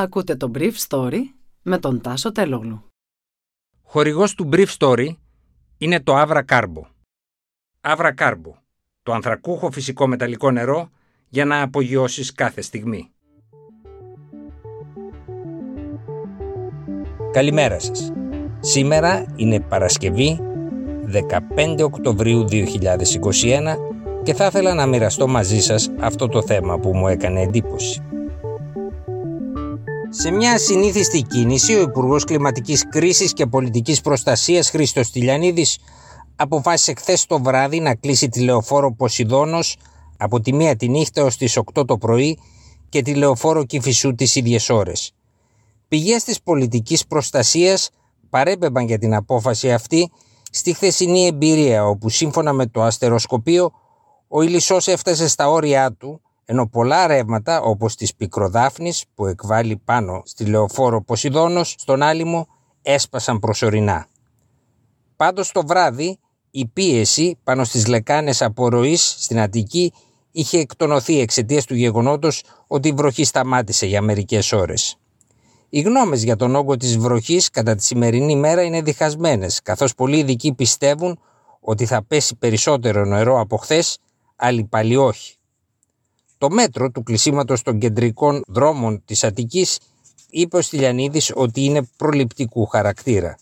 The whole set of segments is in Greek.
Ακούτε το Brief Story με τον Τάσο Τελόγλου. Χορηγός του Brief Story είναι το Avra Carbo. Avra Carbo, το ανθρακούχο φυσικό μεταλλικό νερό για να απογειώσεις κάθε στιγμή. Καλημέρα σας. Σήμερα είναι Παρασκευή 15 Οκτωβρίου 2021 και θα ήθελα να μοιραστώ μαζί σας αυτό το θέμα που μου έκανε εντύπωση. Σε μια συνήθιστη κίνηση, ο Υπουργός Κλιματικής Κρίσης και Πολιτικής Προστασίας Χρήστος Τηλιανίδης αποφάσισε χθες το βράδυ να κλείσει τη λεωφόρο Ποσειδόνο από τη μία τη νύχτα ως τις 8 το πρωί και τη λεωφόρο Κυφισού τις ίδιες ώρες. Πηγές της πολιτικής προστασίας παρέπεμπαν για την απόφαση αυτή στη χθεσινή εμπειρία όπου σύμφωνα με το αστεροσκοπείο ο Ηλισσός έφτασε στα όρια του ενώ πολλά ρεύματα όπως της πικροδάφνης που εκβάλλει πάνω στη λεωφόρο Ποσειδώνος στον άλυμο έσπασαν προσωρινά. Πάντως το βράδυ η πίεση πάνω στις λεκάνες απορροής στην Αττική είχε εκτονωθεί εξαιτίας του γεγονότος ότι η βροχή σταμάτησε για μερικές ώρες. Οι γνώμες για τον όγκο της βροχής κατά τη σημερινή μέρα είναι διχασμένες, καθώς πολλοί ειδικοί πιστεύουν ότι θα πέσει περισσότερο νερό από χθες, άλλοι πάλι όχι. Το μέτρο του κλεισίματος των κεντρικών δρόμων της Αττικής είπε ο Στυλιανίδης ότι είναι προληπτικού χαρακτήρα.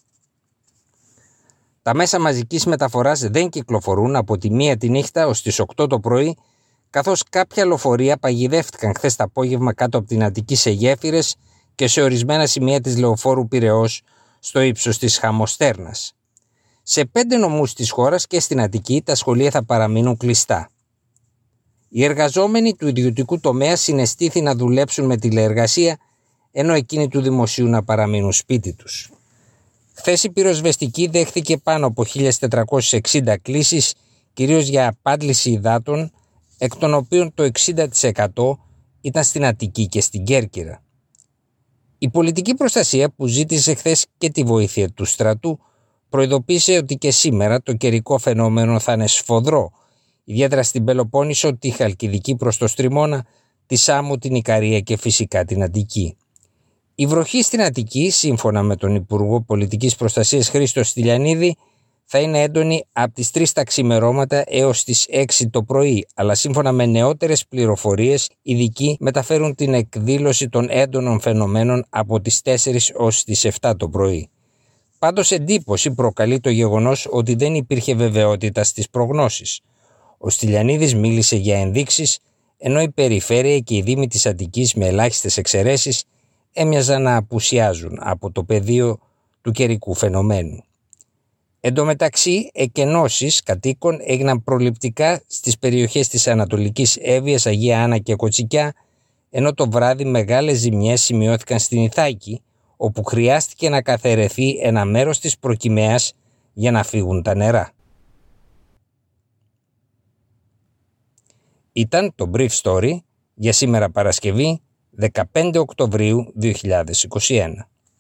Τα μέσα μαζικής μεταφοράς δεν κυκλοφορούν από τη μία τη νύχτα ως τις 8 το πρωί καθώς κάποια λοφορεία παγιδεύτηκαν χθες το απόγευμα κάτω από την Αττική σε γέφυρες και σε ορισμένα σημεία της λεωφόρου Πυραιός στο ύψος της Χαμοστέρνας. Σε πέντε νομούς της χώρας και στην Αττική τα σχολεία θα παραμείνουν κλειστά. Οι εργαζόμενοι του ιδιωτικού τομέα συναισθήθη να δουλέψουν με τηλεεργασία, ενώ εκείνοι του δημοσίου να παραμείνουν σπίτι τους. Χθες η πυροσβεστική δέχθηκε πάνω από 1.460 κλήσεις, κυρίως για απάντηση υδάτων, εκ των οποίων το 60% ήταν στην Αττική και στην Κέρκυρα. Η πολιτική προστασία που ζήτησε χθες και τη βοήθεια του στρατού προειδοποίησε ότι και σήμερα το καιρικό φαινόμενο θα είναι σφοδρό ιδιαίτερα στην Πελοπόννησο, τη Χαλκιδική προς το Στριμώνα, τη Σάμου, την Ικαρία και φυσικά την Αττική. Η βροχή στην Αττική, σύμφωνα με τον Υπουργό Πολιτικής Προστασίας Χρήστο Στυλιανίδη, θα είναι έντονη από τις 3 τα ξημερώματα έως τις 6 το πρωί, αλλά σύμφωνα με νεότερες πληροφορίες, ειδικοί μεταφέρουν την εκδήλωση των έντονων φαινομένων από τις 4 ως τις 7 το πρωί. Πάντως εντύπωση προκαλεί το γεγονός ότι δεν υπήρχε βεβαιότητα στις προγνώσεις. Ο Στυλιανίδης μίλησε για ενδείξεις, ενώ η περιφέρεια και οι δήμοι της Αττικής με ελάχιστες εξαιρέσεις έμοιαζαν να απουσιάζουν από το πεδίο του καιρικού φαινομένου. Εν τω μεταξύ, εκενώσεις κατοίκων έγιναν προληπτικά στις περιοχές της Ανατολικής Εύβοιας, Αγία Άννα και Κοτσικιά, ενώ το βράδυ μεγάλες ζημιές σημειώθηκαν στην Ιθάκη, όπου χρειάστηκε να καθαιρεθεί ένα μέρος της προκυμαίας για να φύγουν τα νερά. Ήταν το Brief Story για σήμερα Παρασκευή 15 Οκτωβρίου 2021.